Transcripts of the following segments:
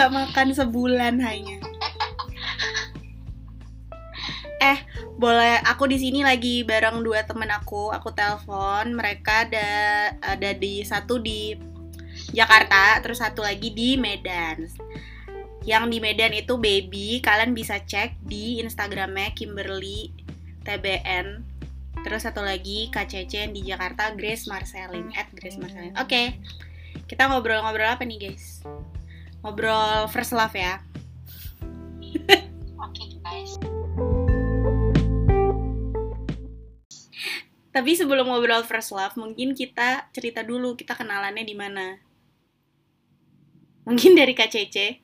nggak makan sebulan hanya. Eh, boleh aku di sini lagi bareng dua temen aku. Aku telepon mereka ada ada di satu di Jakarta, terus satu lagi di Medan. Yang di Medan itu baby, kalian bisa cek di Instagramnya Kimberly TBN. Terus satu lagi KCC yang di Jakarta Grace Marcelin at Grace Marcelin. Oke, kita ngobrol-ngobrol apa nih guys? Ngobrol first love ya. Oke guys. Tapi sebelum ngobrol first love, mungkin kita cerita dulu kita kenalannya di mana. Mungkin dari KCC.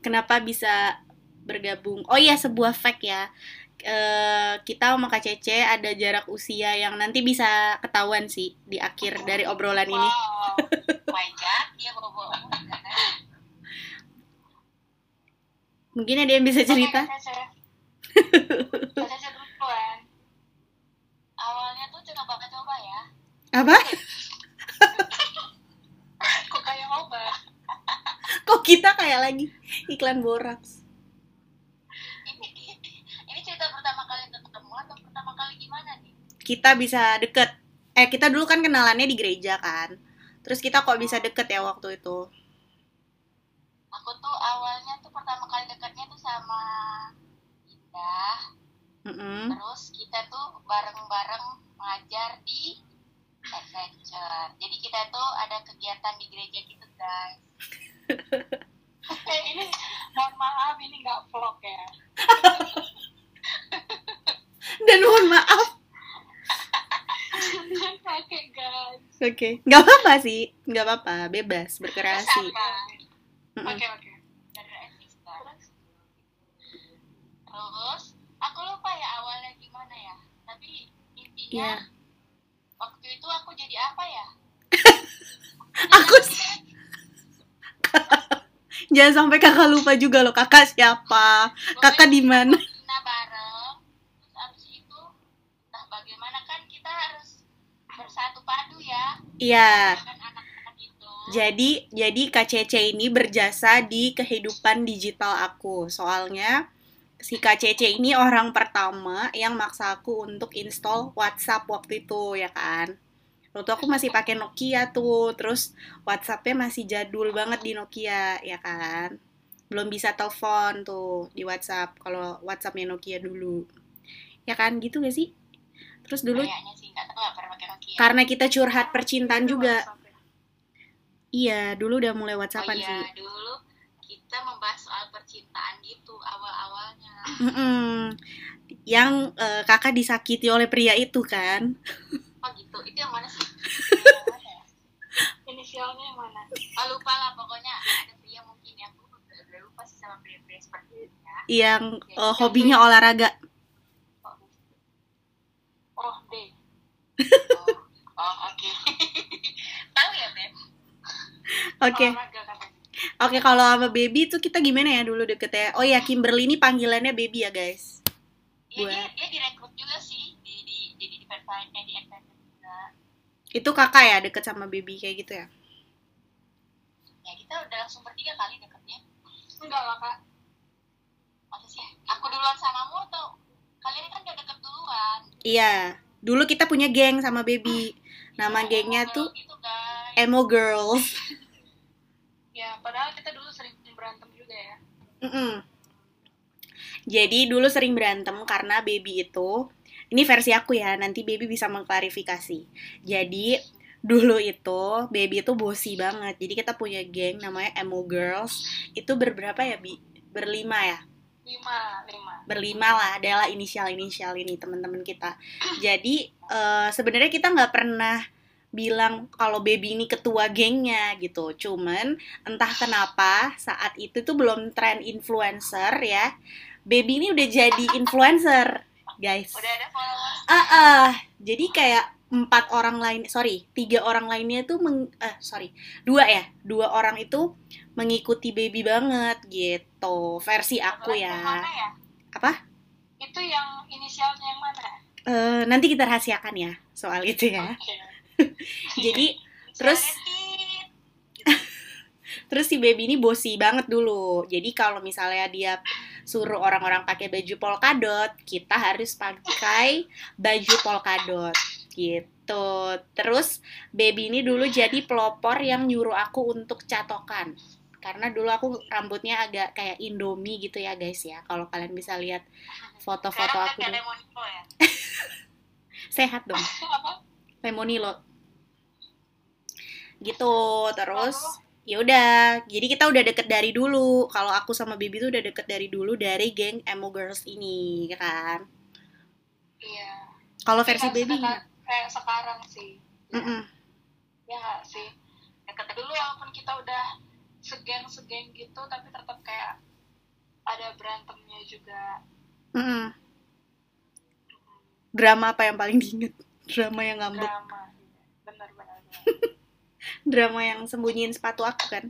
Kenapa bisa bergabung? Oh iya, sebuah fact ya. Eh, kita sama KCC ada jarak usia yang nanti bisa ketahuan sih di akhir dari obrolan ini. Wow. God, dia kan? Mungkin ada yang bisa cerita? Oke, Caca. Caca duluan. Awalnya tuh coba-coba ya. Apa? Kok kayak obat? Kok kita kayak lagi iklan boraks? Ini ini cerita pertama kali ketemu atau pertama kali gimana nih? Kita bisa deket. Eh, kita dulu kan kenalannya di gereja kan. Terus kita kok bisa deket ya waktu itu? Aku tuh awalnya tuh pertama kali dekatnya tuh sama Indah. Mm-mm. Terus kita tuh bareng-bareng ngajar di adventure. Jadi kita tuh ada kegiatan di gereja gitu guys. Eh, ini mohon maaf ini nggak vlog ya. Dan mohon maaf. Jangan pakai guys. Oke, nggak apa-apa sih, nggak apa-apa, bebas berkreasi. Apa? Oke oke. Dari Evista. Terus aku lupa ya awalnya gimana ya. Tapi intinya Iya. waktu itu aku jadi apa ya? Aku jangan sampai kakak lupa juga loh, kakak siapa, kakak di mana? Kita bareng. Terus abis itu entah bagaimana kan kita harus bersatu padu ya. Iya. Jadi, jadi KCC ini berjasa di kehidupan digital aku. Soalnya si KCC ini orang pertama yang maksa aku untuk install WhatsApp waktu itu, ya kan? Waktu aku masih pakai Nokia tuh, terus WhatsAppnya masih jadul banget di Nokia, ya kan? Belum bisa telepon tuh di WhatsApp, kalau WhatsAppnya Nokia dulu. Ya kan, gitu gak sih? Terus dulu, sih nggak tahu nggak pernah pakai Nokia. karena kita curhat percintaan juga. Ya. Iya, dulu udah mulai Oh WhatsAppan iya, sih. dulu kita membahas soal percintaan gitu awal-awalnya. Mm-mm. Yang eh, kakak disakiti oleh pria itu kan? Oh gitu, itu yang mana sih? Inisialnya yang mana? Oh lupa lah, pokoknya ada pria mungkin yang aku udah, lupa sih sama pria-pria seperti itu ya. Yang eh, hobinya olahraga. Oh D. Oh, oh oke. Tahu ya Beb? Oke, oke kalau sama baby itu kita gimana ya dulu deketnya? Oh ya Kimberly ini panggilannya baby ya guys. Iya dia, Buat- dia direkrut juga sih di di jadi di Versailles di Adventure juga. Itu kakak ya deket sama baby kayak gitu ya? Ya kita udah langsung bertiga kali deketnya. Enggak lah kak. Sih? Aku duluan samamu atau kalian kan udah deket duluan? Iya. Dulu kita punya geng sama baby. Nama Iya, gengnya tuh gitu. Emo Girls. Ya padahal kita dulu sering berantem juga ya. Mm-mm. Jadi dulu sering berantem karena baby itu ini versi aku ya, nanti baby bisa mengklarifikasi. Jadi dulu itu baby itu bosi banget. Jadi kita punya geng namanya Emo Girls. Itu berberapa ya, Bi? Berlima ya? Lima, lima. Berlima lah adalah inisial-inisial ini teman-teman kita. Jadi eh, sebenarnya kita nggak pernah bilang kalau baby ini ketua gengnya gitu. Cuman entah kenapa saat itu tuh belum tren influencer ya. Baby ini udah jadi influencer, guys. Udah ada followers. Ah, ah. jadi kayak empat orang lain, sorry, tiga orang lainnya tuh, meng, eh sorry, dua ya, dua orang itu mengikuti baby banget gitu, versi aku ya. mana ya? Apa? Itu yang inisialnya yang mana? Eh, nanti kita rahasiakan ya soal itu ya. Oke. Jadi terus. Terus si baby ini bosi banget dulu. Jadi kalau misalnya dia suruh orang-orang pakai baju polkadot, kita harus pakai baju polkadot gitu. Terus baby ini dulu jadi pelopor yang nyuruh aku untuk catokan. Karena dulu aku rambutnya agak kayak Indomie gitu ya guys ya. Kalau kalian bisa lihat foto-foto aku kan ya. sehat dong. Lemonilo. Gitu. Terus ya udah jadi kita udah deket dari dulu. Kalau aku sama Bibi tuh udah deket dari dulu dari geng emo girls ini ya kan? Iya. Kalau versi Kayak Baby sekarang- gimana? kayak sekarang sih. Mm-mm. ya nggak sih? Deket dulu walaupun kita udah segeng segeng gitu tapi tetap kayak ada berantemnya juga. Mm-mm. drama apa yang paling diinget? Drama yang ngambek. Drama bener bener drama yang sembunyiin sepatu aku kan?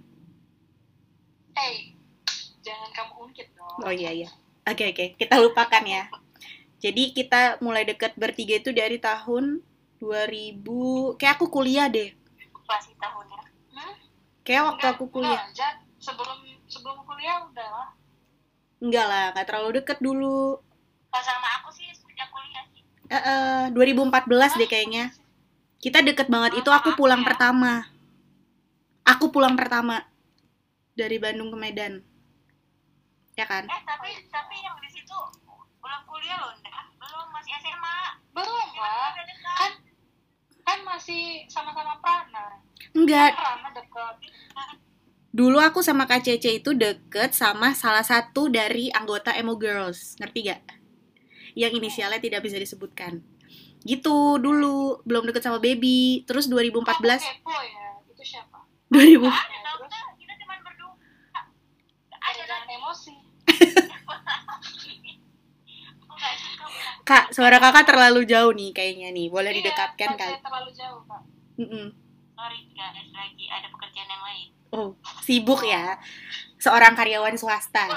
Hey jangan kamu ungkit dong. Oh iya iya. Oke oke. Kita lupakan ya. Jadi kita mulai deket bertiga itu dari tahun 2000 kayak aku kuliah deh. Masih tahunnya. Hmm? kayak waktu Enggak, aku kuliah. enggak, sebelum sebelum kuliah udah lah. Enggak lah nggak terlalu deket dulu. Pas sama aku sih sejak kuliah sih. Eh, eh, 2014 deh kayaknya. Kita deket banget. Itu aku pulang pertama aku pulang pertama dari Bandung ke Medan. Ya kan? Eh tapi tapi yang di situ belum kuliah loh, belum masih SMA. belum lah kan kan masih sama-sama Prana. Enggak. Prana deket. Dulu aku sama Kak Cece itu deket sama salah satu dari anggota Emo Girls. Ngerti gak yang inisialnya tidak bisa disebutkan. Gitu dulu. Belum deket sama Baby. Terus 2014 Aku kepo ya 2000 Nggak ada tau terus? nggak? Kita cuma berdua. Ada emosi. Kak suara kakak terlalu jauh nih kayaknya nih boleh Iya, didekatkan kan kali terlalu jauh pak Mm-mm. Sorry guys, lagi ada pekerjaan yang lain. oh sibuk ya seorang karyawan swasta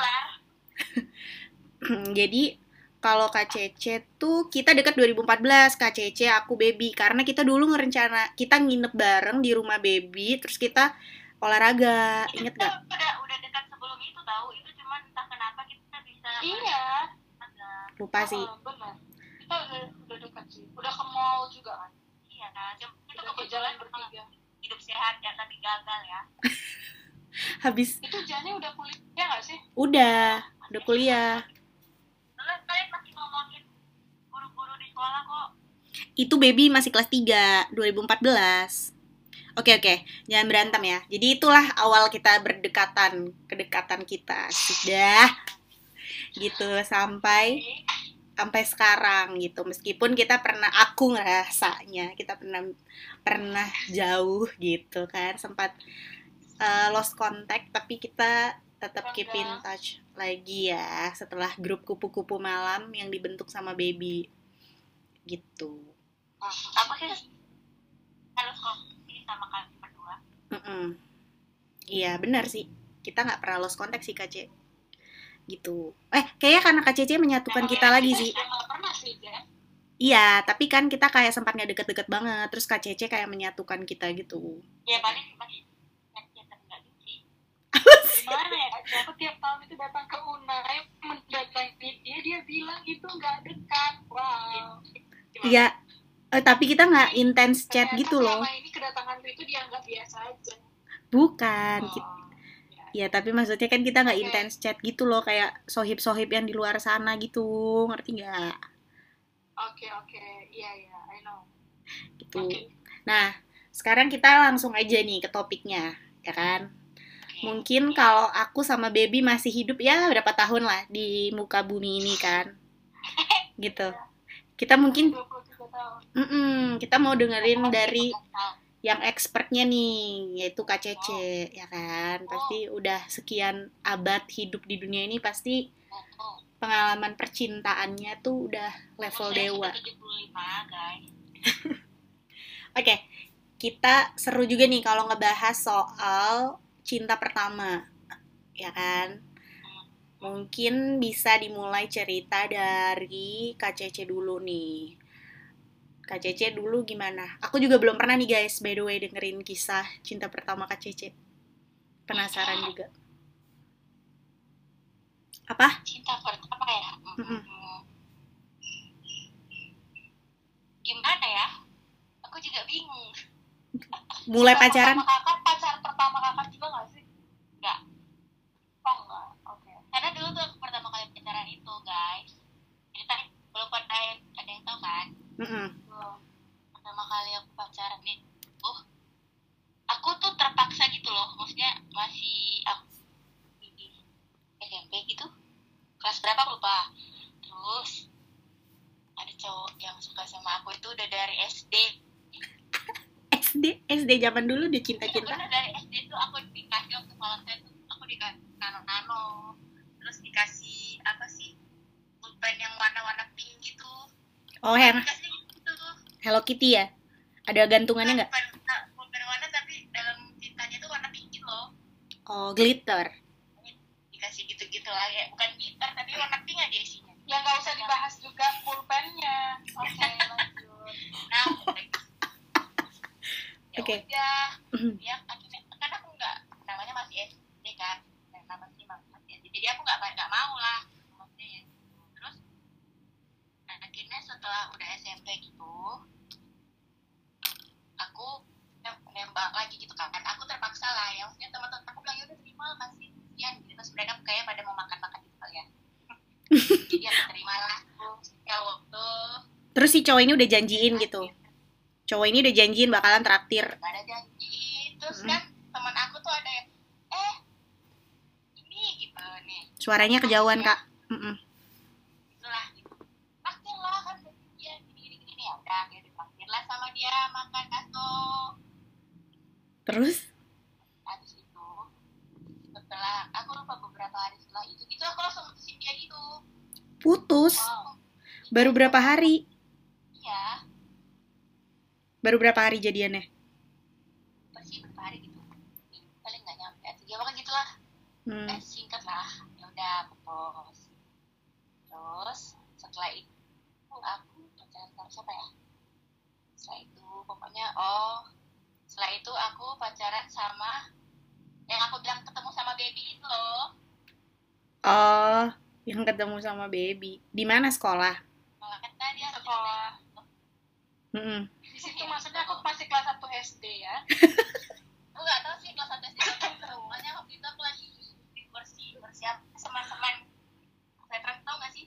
jadi kalau Kak Cece tuh kita dekat 2014 Kak Cece aku Baby karena kita dulu ngerencana kita nginep bareng di rumah Baby terus kita olahraga inget Itu gak? Udah udah dekat sebelum itu tahu. Itu cuma entah kenapa kita bisa. iya Ada. lupa sih Oh, benar kita udah udah dekat sih udah ke mall juga kan Iya kan. Cuma Itu udah ke jalan kebetulan bertiga hidup sehat ya tapi gagal ya. habis itu Jani udah kuliah nggak sih udah udah kuliah itu Baby masih kelas 3 2014 Oke oke, jangan berantem ya. Jadi itulah awal kita berdekatan, kedekatan kita. Sudah. Gitu sampai sampai sekarang gitu. Meskipun kita pernah aku ngerasanya kita pernah pernah jauh gitu kan, sempat uh, lost contact tapi kita tetap keep in touch lagi ya setelah grup kupu-kupu malam yang dibentuk sama Baby gitu. Aku sih harus komunikasi sama kalian berdua. Mm-mm. Iya benar sih. Kita nggak pernah lost contact sih KC. Gitu. Eh kayaknya karena KCC menyatukan kita lagi sih. Udah nggak pernah sih Jan Iya, tapi kan kita kayak sempat nggak deket-deket banget. Terus KCC kayak menyatukan kita gitu. Ya paling masih ya tapi nggak sih. Gimana ya aku tiap tahun itu datang ke Unai mendatangi dia dia bilang itu nggak dekat wow Iya. Eh, tapi kita nggak intens chat Ternyata gitu loh. ini kedatangan itu dianggap biasa aja Bukan. Oh, Ya, ya. tapi maksudnya kan kita nggak Oke. intens chat gitu loh. Kayak sohib-sohib yang di luar sana gitu. Ngerti nggak? oke oke iya iya I know Gitu. Oke. Nah, sekarang kita langsung aja nih ke topiknya. Ya kan? Mungkin kalau aku sama Baby masih hidup ya berapa tahun lah di muka bumi ini kan. Gitu. Kita mungkin 23 tahun mm-mm, kita mau dengerin dari yang expertnya nih yaitu Kak Cece ya kan. Pasti udah sekian abad hidup di dunia ini pasti pengalaman percintaannya tuh udah level dewa. 75 guys. Oke. Kita seru juga nih kalau ngebahas soal cinta pertama. Ya kan? Mungkin bisa dimulai cerita dari Cece dulu nih. Cece dulu gimana? Aku juga belum pernah nih guys, by the way, dengerin kisah cinta pertama Cece. Penasaran juga. Apa? cinta pertama ya Mm-mm. Hmm. gimana ya aku juga bingung Mulai Cinta pacaran? pertama kakak pacar pertama kakak juga nggak sih? Nggak. oh enggak oke. Karena dulu tuh aku pertama kali pacaran itu guys. Jadi tadi belum pada yang ada yang tahu kan? Mm-mm. belum pertama kali aku pacaran oh aku tuh terpaksa gitu loh. Maksudnya masih aku SMP gitu. Kelas berapa lupa. Terus ada cowok yang suka sama aku itu udah dari SD SD, SD zaman dulu udah Iya, cinta-cinta. bener, dari SD tuh aku dikasih waktu Valentine tuh aku dikasih nano-nano terus dikasih apa sih pulpen yang warna-warna pink gitu Oh, dikasih gitu Hello Kitty ya? Ada gantungannya nggak? pulpen, warna tapi dalam cintanya tuh warna pink gitu loh Oh, glitter. dikasih gitu-gitu lah ya bukan gitar tapi warna pink aja isinya ya nggak usah dibahas juga pulpennya oke lanjut nah. Ya Oke. udah. Ya akhirnya kan aku nggak namanya masih SD kan. Dan nama sih masih SD jadi aku nggak nggak mau lah maksudnya ya. terus nah, akhirnya setelah udah SMP gitu aku nem- nembak lagi gitu kan. Aku terpaksa lah ya. Maksudnya teman-teman aku bilang ya udah terima kasih kasihan gitu. Terus mereka kayak pada mau makan-makan gitu kali ya. Jadi aku terima lah. Kalau waktu Terus si cowok ini udah janjiin gitu. Cowok ini udah janjiin bakalan traktir. gak ada janji terus Hmm. kan teman aku tuh ada yang eh ini gitu nih Suaranya kejauhan, Kak. Mm-mm. itulah gitu pasti lah kan dia gini gini gini ya udah dia lah sama dia makan bakso Terus? habis itu setelah aku lupa beberapa hari setelah itu itu aku langsung mutusin dia gitu Putus. wow Baru berapa hari? Baru berapa hari jadiannya? pasti berapa hari gitu paling nggak nyampe tiga apa gitu lah Hmm. eh singkat lah ya udah putus terus setelah itu aku pacaran sama siapa ya setelah itu pokoknya oh setelah itu aku pacaran sama yang aku bilang ketemu sama baby itu loh Oh, yang ketemu sama baby. Di mana sekolah? Kalau kata dia sekolah Mm-mm. di situ maksudnya aku masih kelas 1 SD ya. Aku nggak tahu sih kelas satu SD pokoknya waktu itu aku lagi bersih bersiap teman-teman veteran tau gak sih?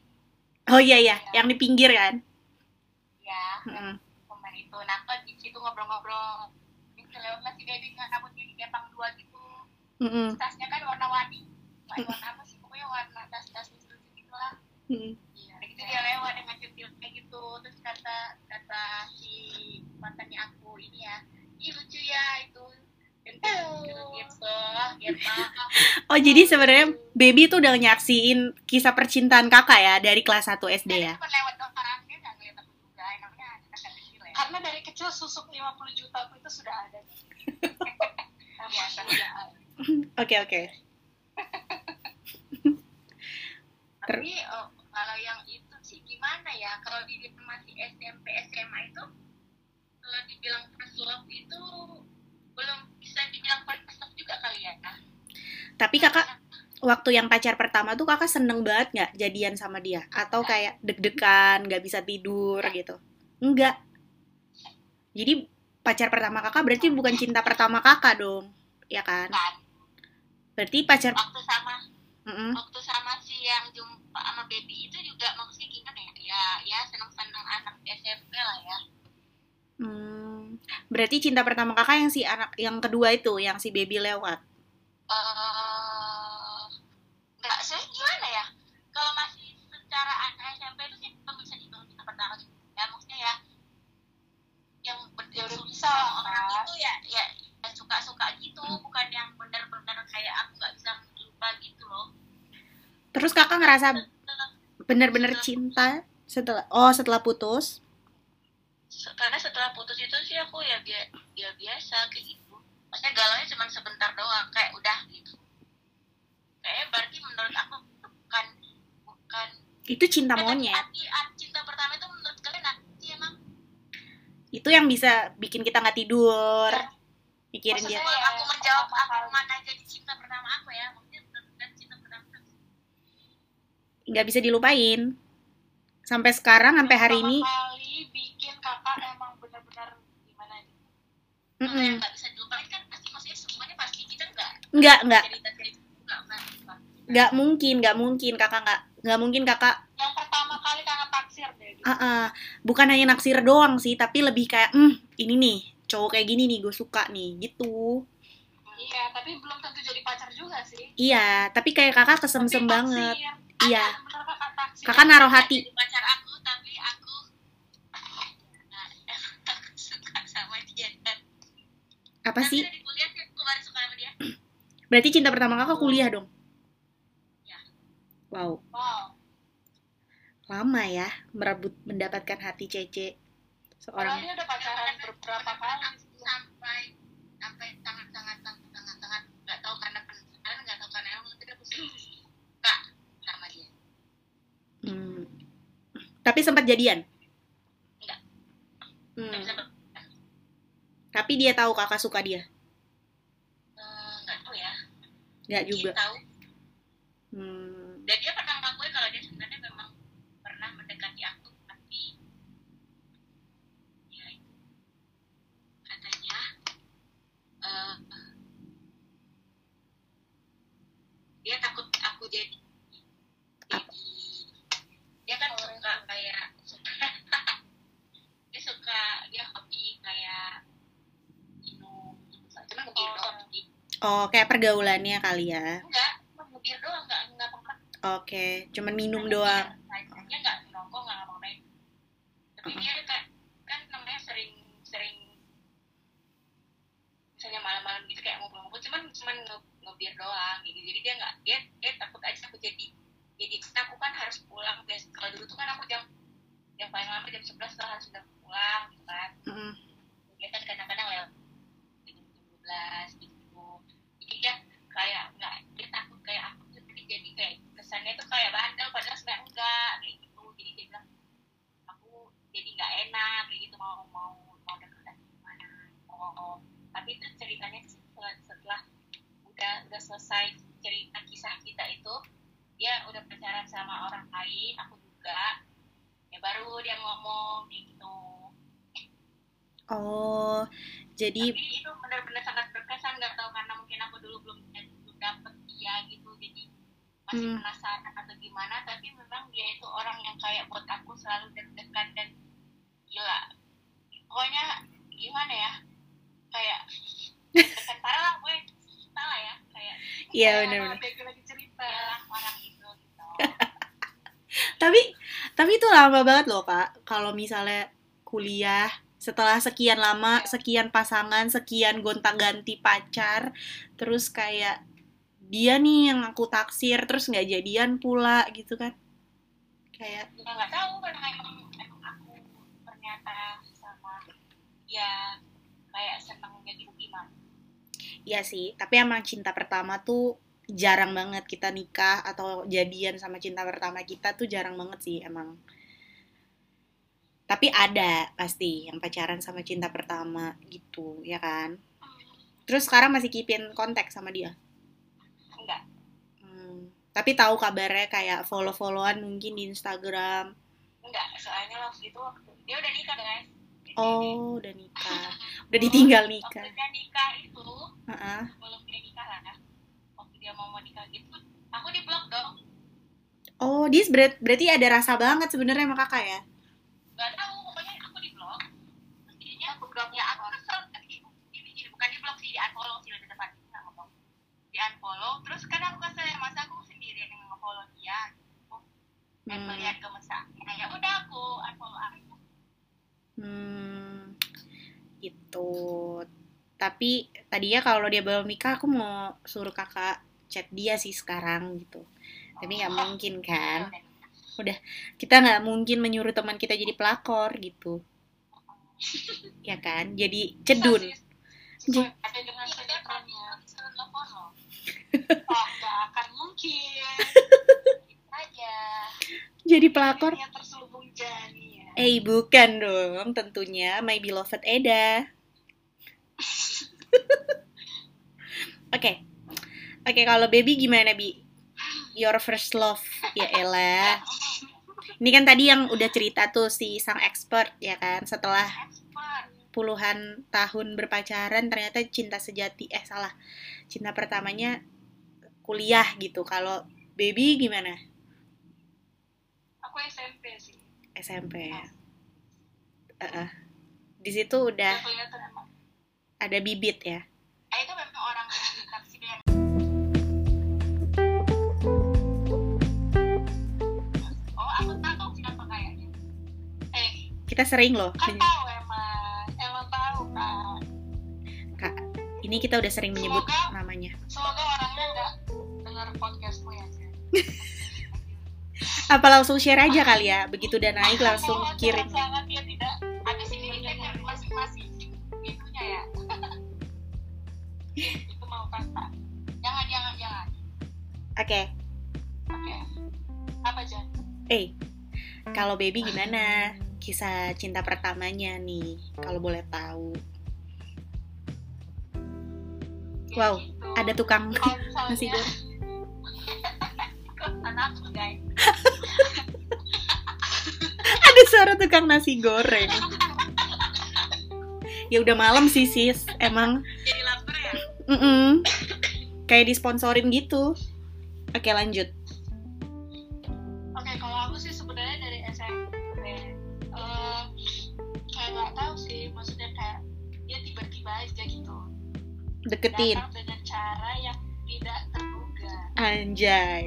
Oh iya iya, yang di pinggir kan? ya Mm-mm. teman itu. Nah aku di situ ngobrol-ngobrol. Itu lewat lah si baby nggak rambutnya di kepang dua gitu. Mm-mm. tasnya kan warna-warni. Warna apa sih pokoknya warna tas-tas lucu-lucu gitu lah Mm-mm. iya gitu dia lewat dengan centil gitu terus kata kata si mantannya aku ini ya ih lucu ya itu gitu gitu gitu Oh jadi sebenarnya baby tuh udah nyaksiin kisah percintaan kakak ya dari kelas 1 SD Dia ya? ya karena dari kecil susuk 50 juta aku itu sudah ada. Oke oke. Tapi eh, kalau yang itu gimana ya kalau di masih SMP SMA itu kalau dibilang first love itu belum bisa dibilang first love juga kali ya Tapi kakak waktu yang pacar pertama tuh kakak seneng banget nggak jadian sama dia? Atau kayak deg-degan, nggak bisa tidur gitu? Enggak. Jadi pacar pertama kakak berarti bukan cinta pertama kakak dong, ya kan? kan Berarti pacar, waktu sama Mm-mm. waktu sama si yang jumpa sama baby itu juga maksudnya gimana ya ya ya senang senang anak SMP lah ya Hmm, berarti cinta pertama kakak yang si anak yang kedua itu, yang si baby lewat. eh nggak sih gimana ya kalau masih secara anak SMP itu sih belum bisa dibilang cinta pertama gitu ya maksudnya ya yang Ya bener udah bisa lah, orang Kak. itu ya ya suka suka gitu bukan yang bener-bener kayak aku nggak bisa lupa gitu loh Terus kakak ngerasa Setelah- bener-bener cinta setelah oh setelah putus? karena setelah putus itu sih aku ya bia- ya biasa kayak gitu maksudnya galaunya cuma sebentar doang kayak udah gitu kayak berarti menurut aku bukan bukan Itu cinta tapi monyet. cinta pertama itu menurut kalian apa sih emang Itu yang bisa bikin kita nggak tidur, mikirin dia. Maksudnya ya, aku menjawab aku mana nggak bisa dilupain sampai sekarang sampai hari ini kali bikin kakak emang bener-bener gimana nih mm-mm. yang nggak bisa dilupain kan pasti maksudnya semuanya pasti kita nggak nggak nggak nggak mungkin nggak mungkin kakak nggak nggak mungkin kakak yang pertama kali kakak taksir deh gitu. ah ah. bukan hanya naksir doang sih tapi lebih kayak hmm ini nih cowok kayak gini nih gue suka nih gitu iya tapi belum tentu jadi pacar juga sih iya tapi kayak kakak kesemsem Tapi banget taksir. Iya. Kakak naruh hati. pacar aku tapi aku nah, suka sama dia. Apa sih? kuliah aku baru suka sama dia. Berarti cinta pertama kakak kuliah dong? Ya. wow. Wow. Lama ya merebut mendapatkan hati Cece Padahal seorang dia udah pacaran beberapa kali. Sampai sangat sangat sangat sangat sangat nggak tahu karena penasaran nggak tahu karena emang tidak aku suka sama dia hmm. Tapi sempat jadian Enggak. Hmm. bisa ber- tapi dia tahu kakak suka dia eh, nggak tahu ya nggak dia juga tahu hmm. dan dia pernah mengakui kalau dia sebenarnya memang pernah mendekati aku tapi ya katanya eh, dia takut aku jadi jadi dia kan suka kayak suka dia suka dia hobi kayak minum gitu cuma ngebir Oh. doang Jadi, oh kayak pergaulannya kali ya? Enggak cuma doang enggak enggak oke cuman minum doang dia nggak nongkrong nggak ngapa-ngapain tapi dia kan kan namanya sering sering misalnya malam-malam gitu kayak ngobrol-ngobrol cuman cuman nge- ngebir doang gitu jadi dia nggak dia dia takut aja aku jadi jadi aku kan harus pulang biasa kalau dulu tuh kan aku jam yang paling lama jam 11 tuh harus sudah pulang gitu kan Mm-mm. dia kan kadang-kadang lewat jam 12 gitu jadi dia kayak nggak dia takut kayak aku tuh jadi jadi kayak kesannya tuh kayak bandel padahal sebenarnya enggak kayak gitu jadi dia bilang aku jadi nggak enak kayak gitu mau mau mau deketan gimana oh, tapi itu ceritanya sih setelah, setelah udah udah selesai cerita kisah kita itu dia udah pacaran sama orang lain aku juga ya baru dia ngomong kayak gitu oh jadi tapi itu benar-benar sangat berkesan nggak tahu karena mungkin aku dulu belum belum dapet dia gitu jadi masih Hmm. penasaran atau gimana tapi memang dia itu orang yang kayak buat aku selalu deg-degan dan gila. Pokoknya gimana ya kayak deg-degan parah lah gue salah ya kayak iya benar-benar lagi cerita. Iyalah orang itu gitu. Tapi tapi itu lama banget loh kak. Kalau misalnya kuliah setelah sekian lama sekian pasangan sekian gonta-ganti pacar terus kayak dia nih yang aku taksir terus nggak jadian pula gitu kan kayak ya nggak tahu karena emang emang aku ternyata sama ya kayak senengnya gitu gimana Iya sih, tapi emang cinta pertama tuh jarang banget kita nikah atau jadian sama cinta pertama kita tuh jarang banget sih emang. Tapi ada pasti yang pacaran sama cinta pertama gitu, ya kan? Terus sekarang masih keepin kontak sama dia. enggak Hmm, Tapi tahu kabarnya kayak follow-followan mungkin di Instagram. enggak soalnya waktu itu waktu dia udah nikah guys Jadi Oh, udah nikah. Udah ditinggal waktu nikah. dia nikah itu Heeh. sebelum dia nikah lah waktu dia mau mau nikah gitu aku di blok dong Oh, dia berat- berarti ada rasa banget sebenarnya sama kakak ya? Nggak tahu pokoknya aku di Terus jadinya aku blok ya aku kesel bukan di blok sih di unfollow sih lebih tepat di unfollow terus kadang aku kesel ya masa aku sendirian yang nge-follow dia gitu. dan Hmm. melihat kemesraannya ya udah aku unfollow aja Hmm, gitu. Tapi tadinya kalau dia belum nikah, aku mau suruh kakak chat dia sih sekarang gitu. Tapi nggak mungkin kan? Kita nggak mungkin menyuruh teman kita jadi pelakor gitu, ya kan? Jadi cedun. Ada dengan oh akan mungkin. Aja Jadi pelakor? Ya. Eh bukan dong, tentunya my beloved Eda. Oke, oke kalau baby gimana bi? Your first love. Ya elah ini kan tadi yang udah cerita tuh si sang expert ya kan? Setelah puluhan tahun berpacaran ternyata cinta sejati eh salah. Cinta pertamanya kuliah gitu. Kalau baby gimana? Aku SMP sih. SMP ya Eh, eh. di situ udah ada bibit ya? Eh itu memang orang yang kita sering loh. Kan tahu emang emang tahu kan Kak, ini kita udah sering menyebut Semoga- namanya. semoga orangnya nggak dengar podcastmu ya apa langsung share aja kali ya? Begitu udah naik langsung kirim. jangan dia tidak. Ada sini dengan masing-masing itunya ya. Itu mau kata jangan jangan jangan. Oke. Oke. Apa Jan eh kalau baby gimana kisah cinta pertamanya nih kalau boleh tahu. Ya Wow, gitu. ada tukang misalnya- nasi goreng. Ada suara tukang nasi goreng. Ya udah malam sih sis. Emang. Jadi lapar ya? Mm kayak disponsorin gitu. Oke lanjut deketin datang dengan cara yang tidak terduga. anjay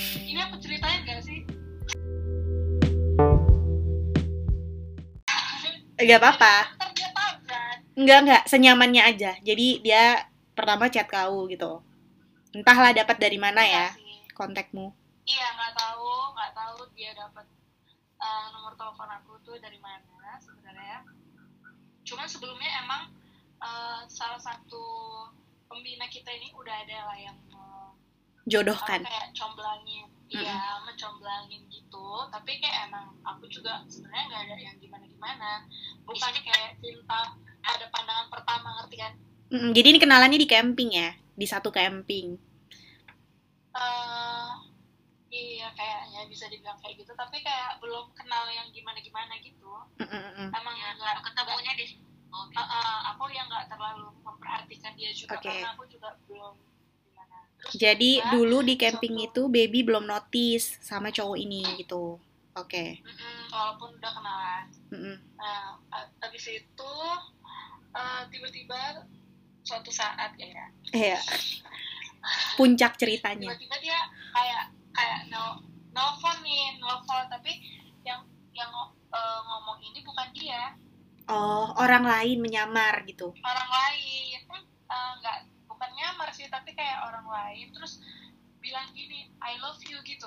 Ini aku ceritain gak sih? Gak apa-apa? Enggak, enggak, senyamannya aja. Jadi dia pertama chat kau gitu. Entahlah dapat dari mana ya Iya kontakmu. Iya, nggak tahu, nggak tahu dia dapat eh, nomor telepon aku tuh dari mana sebenarnya. Cuman sebelumnya emang eh, salah satu pembina kita ini udah ada lah yang mau Jodohkan. kayak comblangin. Iya mencomblangin gitu. Tapi kayak emang aku juga sebenarnya nggak ada yang gimana gimana bukan kayak cinta ada pandangan pertama ngerti kan? Mm, jadi ini kenalannya di camping ya, di satu camping. eh iya kayaknya bisa dibilang kayak gitu. Tapi kayak belum kenal yang gimana gimana gitu Mm, mm, mm. emang ya ketemunya di Eh, eh, aku yang nggak terlalu memperhatikan dia juga Oke. karena aku juga belum gimana Terus Jadi tiba-tiba, dulu di camping suatu- itu baby belum notice sama cowok ini gitu. Oke. mm-mm, walaupun udah kenalan. Nah, abis itu eh, tiba-tiba suatu saat ya, Iya. Puncak ceritanya. tiba-tiba dia kayak kayak no nelfon nih, nelfon tapi yang yang eh, ngomong ini bukan dia, Oh, orang lain menyamar gitu. orang lain. Eh, nggak bukan nyamar sih, tapi kayak orang lain. Terus bilang gini, I love you gitu.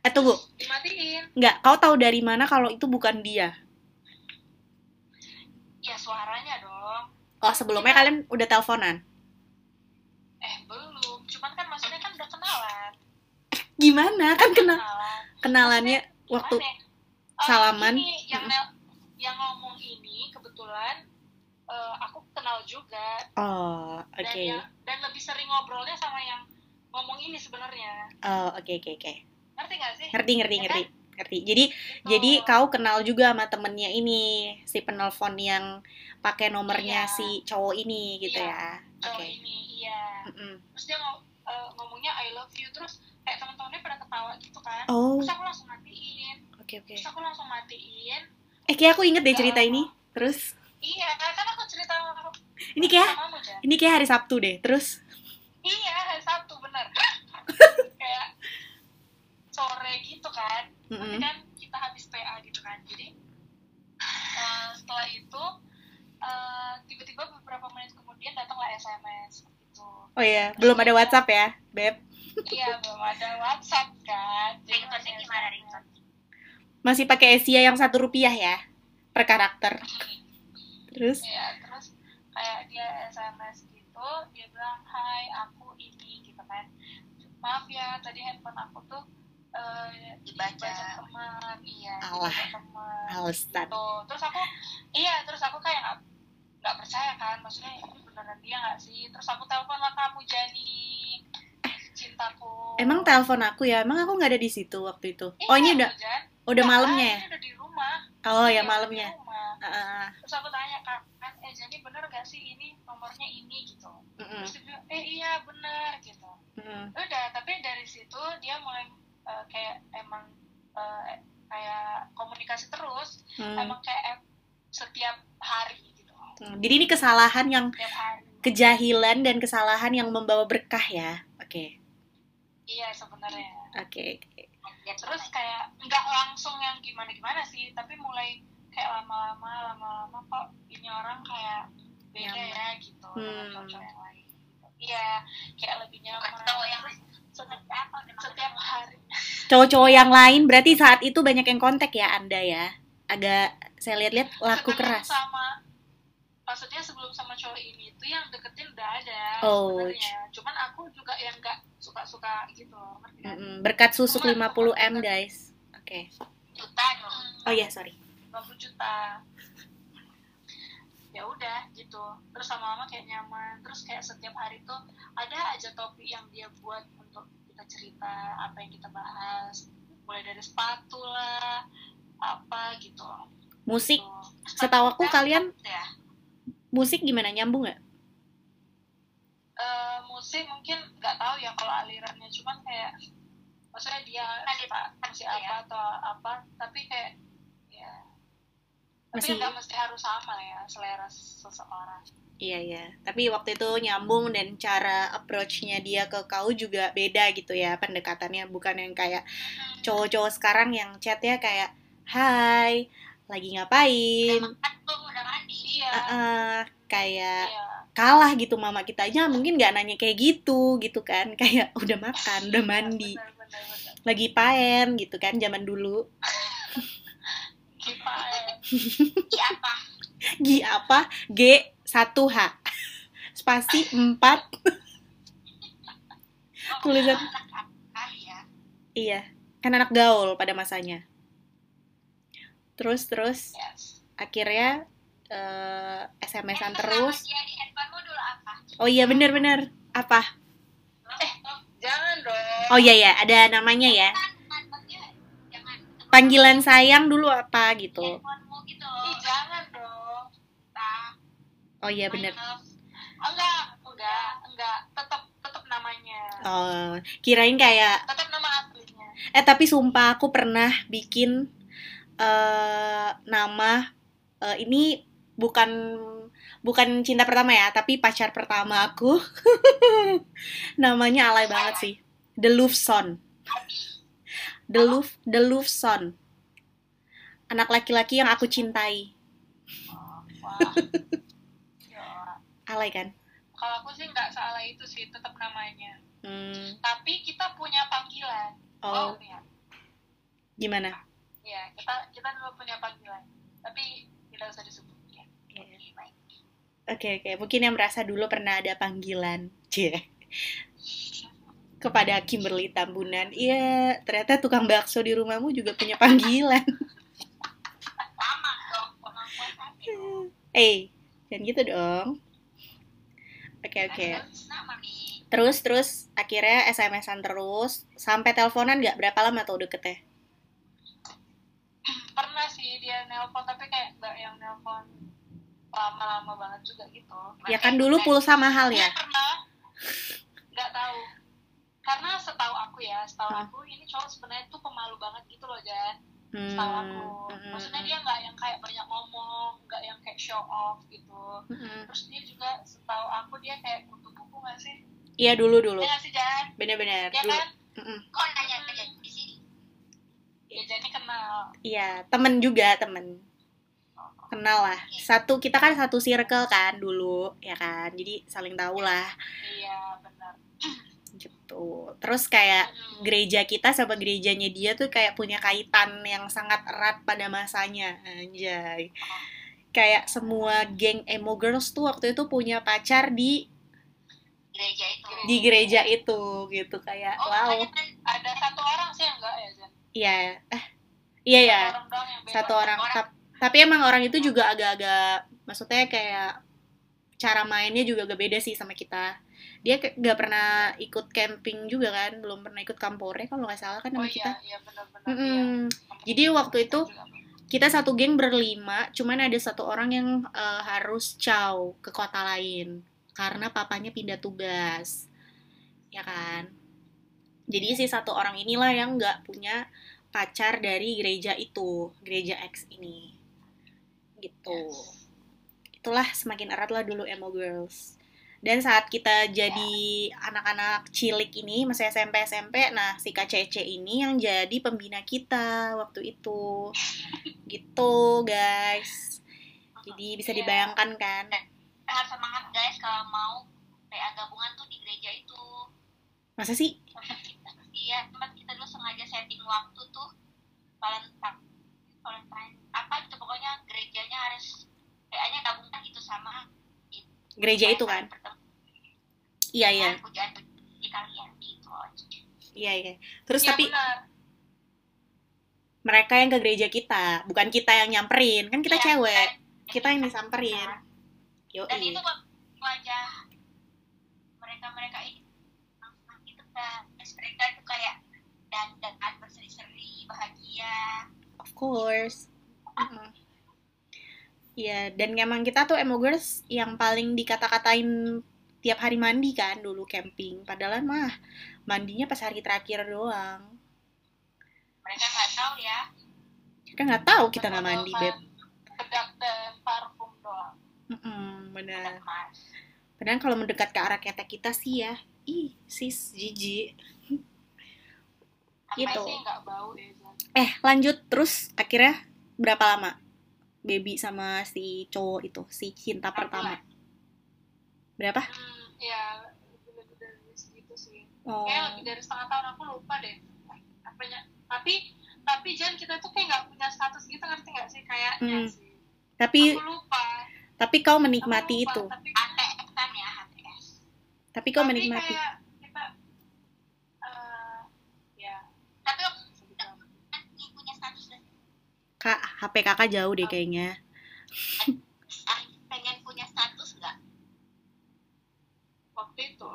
Eh tunggu, Dimatiin. nggak? Kau tahu dari mana kalau itu bukan dia? Ya suaranya dong. Oh, sebelumnya kalian udah teleponan? Eh belum, cuman kan maksudnya kan udah kenalan. Gimana? Kan kena Kenalan. kenalannya waktu Gimana? Eh, salaman. ini yang yang ngomong ini kebetulan eh, aku kenal juga Oh, oke. dan ya- dan lebih sering ngobrolnya sama yang ngomong ini sebenarnya Oh, oke oke oke. ngerti gak sih Ngerti ngerti Ya ngerti. Ngerti. Jadi jadi Oh, kau kenal juga sama temennya ini, si penelpon yang pakai nomornya Iya. si cowok ini gitu Iya, ya. cowok Oke. ini iya Mm-mm. terus dia eh, ngomongnya I love you terus kayak teman-temannya pada ketawa gitu kan Oh, terus aku langsung matiin oke oke. terus aku langsung matiin Eh kayak aku inget deh Ya cerita ini. Terus? Iya kan aku cerita ini kayak kamu Jan ini kayak hari Sabtu deh. Terus? Iya hari Sabtu bener. Kayak sore gitu kan. Tapi mm-mm. kan kita habis PA gitu kan. Jadi eh, setelah itu eh, tiba-tiba beberapa menit kemudian datanglah SMS gitu. Oh iya, belum ada WhatsApp ya, Beb. iya belum ada WhatsApp kan. Jadi ringtone gimana ringtone Masih pakai Asia yang satu rupiah ya per karakter. Terus Iya, terus kayak dia SMS gitu, dia bilang, Hai, aku ini, gitu kan. Maaf ya, tadi handphone aku tuh eh Dibaca. teman, iya, dibaca teman. Gitu. Terus aku, iya, terus aku kayak nggak nggak percaya kan, maksudnya ini beneran dia nggak sih? Terus aku telepon lah kamu Jani, cintaku Emang telepon aku ya? Emang aku nggak ada di situ waktu itu. Iya, Oh ini udah Jan. Udah Nggak, malamnya ya? ini udah di rumah Oh Iya, ya udah malamnya. Ah, ah, terus aku tanya kan kan eh jadi bener gak sih ini nomornya ini gitu mm-mm, terus dia bilang eh iya bener gitu mm-mm. udah tapi dari situ dia mulai eh, kayak emang eh, kayak komunikasi terus Hmm, emang kayak setiap hari gitu hmm. Jadi ini kesalahan yang kejahilan dan kesalahan yang membawa berkah ya. Oke, iya sebenarnya oke, oke. Ya, terus kayak nggak langsung yang gimana gimana sih tapi mulai kayak lama-lama lama-lama kok ini orang kayak beda Nyaman. ya gitu dengan Hmm. cowok yang lain iya kayak lebih nyaman cowok yang Terus setiap, setiap hari Cowok-cowok yang lain berarti saat itu banyak yang kontak ya Anda ya. Agak saya lihat-lihat laku sebelum keras. sama maksudnya sebelum sama cowok ini tuh yang deketin udah ada Oh, sebenarnya cuman aku juga yang nggak suka-suka gitu ngerti kan? Mm-mm. Berkat susuk 50M guys. Oke. juta dong Oh iya, sorry. 50 juta ya udah gitu terus lama-lama kayak nyaman terus kayak setiap hari tuh ada aja topik yang dia buat untuk kita cerita apa yang kita bahas mulai dari sepatu lah apa gitu Musik, Tuh. setahu aku kalian ya musik gimana nyambung nggak? Eh, musik mungkin nggak tahu ya kalau alirannya. Cuman kayak maksudnya dia suka musik ya. apa atau apa. Tapi kayak ya. Tapi Masih- nggak mesti harus sama ya selera seseorang. Iya iya. Tapi waktu itu nyambung dan cara approach-nya dia ke kau juga beda gitu ya pendekatannya. Bukan yang kayak cowok-cowok sekarang yang chatnya kayak Hai, lagi ngapain? kan tuh udah mandi? Iya. Eh, kayak iya. kalah gitu mama kita aja mungkin nggak nanya kayak gitu gitu kan. Kayak udah makan udah mandi benar, benar, benar. lagi paen gitu kan zaman dulu. Iya apa? G apa? G 1 H. Spasi 4 tulisan. ah ya? Iya kan anak gaul pada masanya. Terus terus yes. akhirnya eh, SMS-an Eh, terus. dulu apa? Oh iya bener-bener apa? Eh jangan dong. Oh iya ya ada namanya ya. Panggilan sayang dulu apa gitu. Gitu. Ih, jangan dong. Nah oh iya bener. Maaf. enggak. Enggak enggak. Tetap tetap namanya. Oh kirain kayak tetap nama aslinya. Eh tapi sumpah aku pernah bikin eh nama eh, ini bukan bukan cinta pertama ya, tapi pacar pertama aku. Namanya alay banget sih. The Love Son. The Love The Love Son. Anak laki-laki yang aku cintai. Alay kan? kalau aku sih nggak salah itu sih tetap namanya Hmm, tapi kita punya panggilan oh, ya gimana? ya kita kita dulu punya panggilan tapi tidak usah disebut ya Iya. Oke, baik. Oke oke, mungkin yang merasa dulu pernah ada panggilan, cie, kepada Kimberly Tambunan. Iya, ternyata tukang bakso di rumahmu juga punya panggilan. sama dong Eh, jangan gitu dong. Oke oke. Terus nama nih Terus terus akhirnya SMS-an terus sampai teleponan nggak berapa lama tuh deketnya? pernah sih dia nelpon tapi kayak nggak yang nelpon lama-lama banget juga gitu Ya kan dulu pulsa mahal Dia ya. pernah nggak tahu karena setahu aku ya setahu Hmm. aku ini cowok sebenarnya tuh pemalu banget gitu loh Jan setahu aku Hmm, hmm, maksudnya dia nggak yang kayak banyak ngomong nggak yang kayak show off gitu hmm. terus dia juga setahu aku dia kayak kutu buku nggak sih Iya dulu dulu. ya sih Jan Bener-bener ya dulu. kan Mm-mm. kok nanya aja di sini ya jadi kenal Iya, temen juga temen. Kenal lah. Satu kita kan satu circle kan dulu, ya kan. Jadi saling tahu lah iya benar gitu. Terus kayak gereja kita sama gerejanya dia tuh kayak punya kaitan yang sangat erat pada masanya, anjay. Kayak semua geng emo girls tuh waktu itu punya pacar di gereja itu di gereja itu gitu kayak oh wow. kan ada satu orang sih yang enggak ya Jan Iya. Eh, iya ya. Satu orang. Satu orang. Orang. Tap- Tapi emang orang itu juga agak-agak maksudnya kayak cara mainnya juga agak beda sih sama kita. dia nggak pernah ikut camping juga kan belum pernah ikut kampore kalau nggak salah kan oh sama iya kita iya benar-benar iya. Mm-mm. Jadi waktu itu- kita satu geng berlima cuman ada satu orang yang eh, harus caw ke kota lain karena papanya pindah tugas ya kan jadi si satu orang inilah yang nggak punya pacar dari gereja itu gereja X ini gitu. Itulah semakin erat lah dulu emo girls. Dan saat kita jadi anak-anak cilik ini masih SMP SMP nah si Cece ini yang jadi pembina kita waktu itu. Gitu guys. Jadi bisa Iya. dibayangkan kan? Harus semangat guys kalau mau PA gabungan tuh di gereja itu. Masa sih? Iya tempat kita dulu sengaja setting waktu tuh Valentine. Valentine apa gitu pokoknya gerejanya harus PA-nya gabungan gitu sama gereja itu kan? iya iya. Pujaan di kalian gitu iya iya. Terus Iya, tapi benar. mereka yang ke gereja kita bukan kita yang nyamperin. Kan kita Iya, cewek dan- kita yang disamperin. yo dan itu wajah mereka mereka ini. Itu kan mereka itu kayak dan dan berseri-seri bahagia. Of course. Iya, dan emang kita tuh emo girls yang paling dikata-katain tiap hari mandi kan dulu camping. Padahal mah mandinya pas hari terakhir doang. mereka nggak tahu ya Kita nggak tahu kita nggak mandi, Beb. dan parfum doang Mm-mm, bener. mas Padahal kalau mendekat ke arah ketek kita sih ya, ih sis jijik. Gitu. sih bau ya. Eh lanjut terus akhirnya berapa lama? Baby sama si cowok itu, si cinta Empat pertama. Berapa? hmm, ya lebih dari segitu sih Oh, kayak lebih dari setengah tahun aku lupa deh apanya tapi tapi Jan kita tuh kayak nggak punya status gitu ngerti nggak sih kayaknya Hmm. sih tapi aku lupa tapi kau Aku menikmati lupa, itu. tapi, ya Tapi kau tapi menikmati. kayak kita eh, ya tapi waktu bisa dibilang. kan ini punya status dan Kak, HP kakak jauh deh kayaknya. ah, pengen punya status nggak? Waktu itu.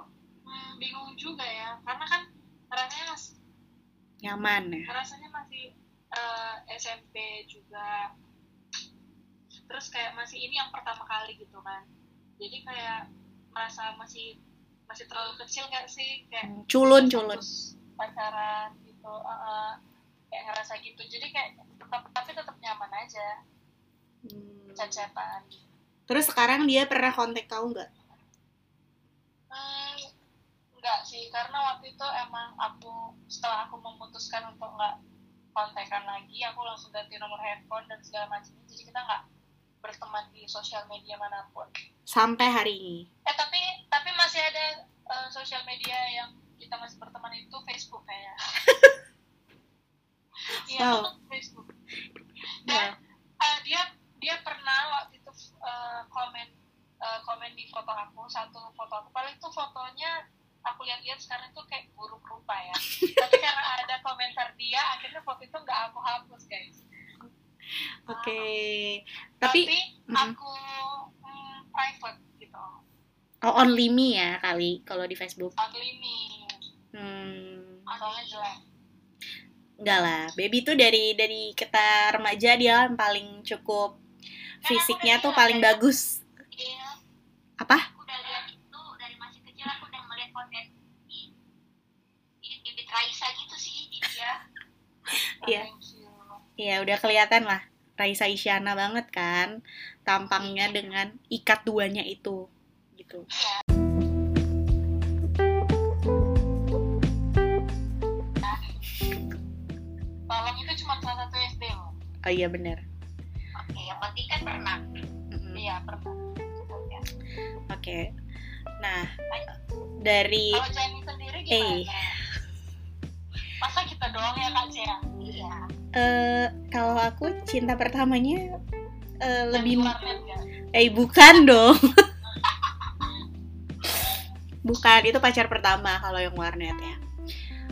Hmm, bingung juga ya. Karena kan rasanya Nyaman ya. rasanya masih eh, SMP juga. Terus kayak masih ini yang pertama kali gitu kan. Jadi kayak merasa masih masih terlalu kecil nggak sih? Kayak Culun, culun. status pacaran gitu eh, eh, kayak ngerasa gitu jadi kayak tetap tapi tetap nyaman aja Hmm. cecetan Terus sekarang dia pernah kontak kau nggak? Hmm, enggak sih, karena waktu itu emang aku setelah aku memutuskan untuk nggak kontekan lagi, aku langsung ganti nomor handphone dan segala macam. Jadi kita nggak berteman di sosial media mana pun. Sampai hari ini. Eh tapi tapi masih ada eh, sosial media yang kita masih berteman itu Facebook kayaknya. Iya, Wow. Facebook. Dan eh, dia dia pernah waktu itu eh, komen eh, komen di foto aku satu foto aku paling itu fotonya aku lihat-lihat sekarang itu kayak buruk rupa ya tapi karena ada komentar dia akhirnya foto itu nggak aku hapus guys Oke. tapi, Tapi, mm. aku mm, private gitu oh only me ya kali kalau di Facebook. only me Hmm. soalnya jelek Enggak lah, baby tuh dari dari kita remaja dia yang paling cukup fisiknya tuh paling bagus. Iya, Apa? aku udah lihat itu dari masih kecil aku udah melihat konten di di bibit Raisa gitu sih di dia Iya. Iya, udah kelihatan lah. Raisa Isyana banget kan tampangnya dengan ikat duanya itu gitu. Tolong itu cuma salah satu SD loh Oh iya bener. oke yang penting kan pernah iya pernah ya. Oke. Nah, dari kalau Jenny sendiri Eh. gimana masa kita doang ya kak Cia iya eh kalau aku cinta pertamanya eh, Yang lebih nggak? eh bukan dong. bukan, itu pacar pertama kalau yang warnet ya.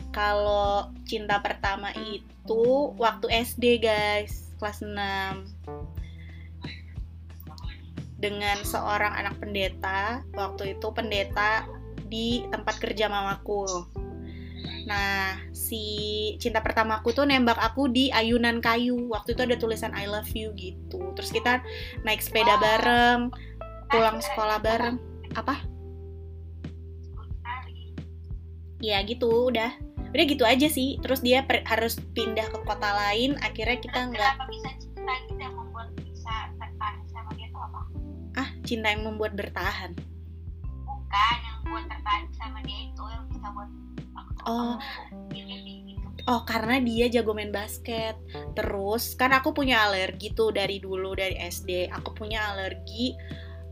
Kalau cinta pertama itu waktu SD guys, kelas 6 dengan seorang anak pendeta. Waktu itu pendeta di tempat kerja mamaku. Nah, si cinta pertamaku tuh nembak aku di ayunan kayu. Waktu itu ada tulisan I love you gitu. Terus kita naik sepeda bareng, pulang sekolah bareng. Apa? Ya gitu, udah. Udah gitu aja sih. Terus dia per- harus pindah ke kota lain. Akhirnya kita nggak bisa cinta gitu yang membuat bisa tertarik sama dia tuh apa? ah cinta yang membuat bertahan. Bukan yang buat tertarik sama dia itu yang bisa buat aku Oh. gitu. Oh, karena dia jago main basket. Terus kan aku punya alergi tuh dari dulu dari SD. Aku punya alergi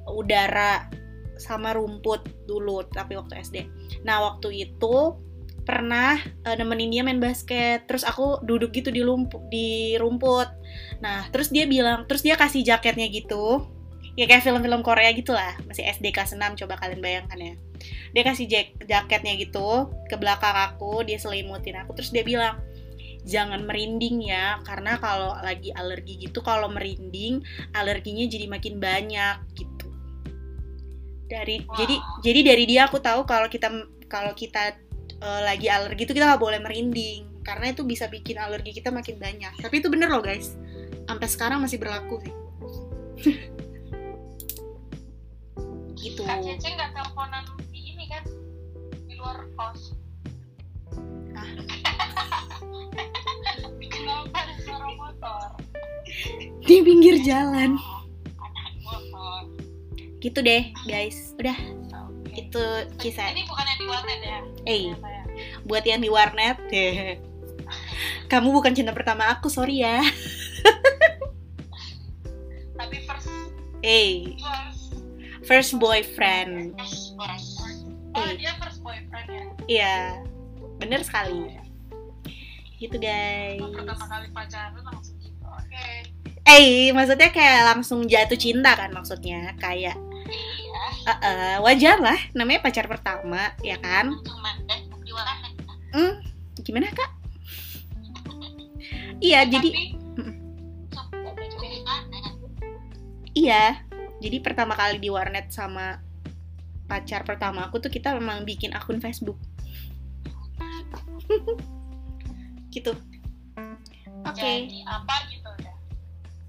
udara sama rumput dulu tapi waktu SD. Nah, waktu itu pernah eh, nemenin dia main basket. Terus aku duduk gitu di lumpu- di rumput. Nah, terus dia bilang, terus dia kasih jaketnya gitu. Ya kayak film-film Korea gitu lah. Masih SD kelas 6 coba kalian bayangkan ya. Dia kasih jak- jaketnya gitu ke belakang aku, dia selimutin aku terus dia bilang, "Jangan merinding ya, karena kalau lagi alergi gitu kalau merinding alerginya jadi makin banyak gitu." Dari Wah. jadi jadi dari dia aku tahu kalau kita kalau kita eh, lagi alergi itu kita nggak boleh merinding karena itu bisa bikin alergi kita makin banyak. Tapi itu bener loh guys. Sampai sekarang masih berlaku sih. gitu. Kak Cece nggak teleponan di ini kan di luar kos. Ah. Kenapa ada suara motor? Di pinggir jalan. Gitu deh, guys. Udah. Itu kisah. Ini bukan yang di warnet ya? Eh, Ternyata ya. buat yang di warnet, hehe. kamu bukan cinta pertama aku, sorry ya. Tapi first Eh, first first boyfriend. Yes, yes. Oh Eh. dia first boyfriend ya? Iya, bener sekali. Gitu guys. Oh, pertama kali pacaran langsung gitu. Oke. Eh, maksudnya kayak langsung jatuh cinta kan maksudnya, kayak Eh, eh, wajar lah, namanya pacar pertama, ya kan? Hmm, gimana kak? Iya, jadi. Iya, jadi pertama kali di warnet sama pacar pertama aku tuh kita memang bikin akun Facebook. gitu. Oke, jadi apa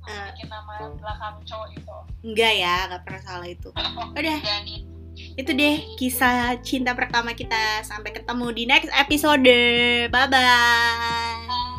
Bikin nama belakang cowok itu. enggak ya, nggak pernah salah itu. Udah, Dan itu itu deh kisah cinta pertama kita. Sampai ketemu di next episode. Bye bye.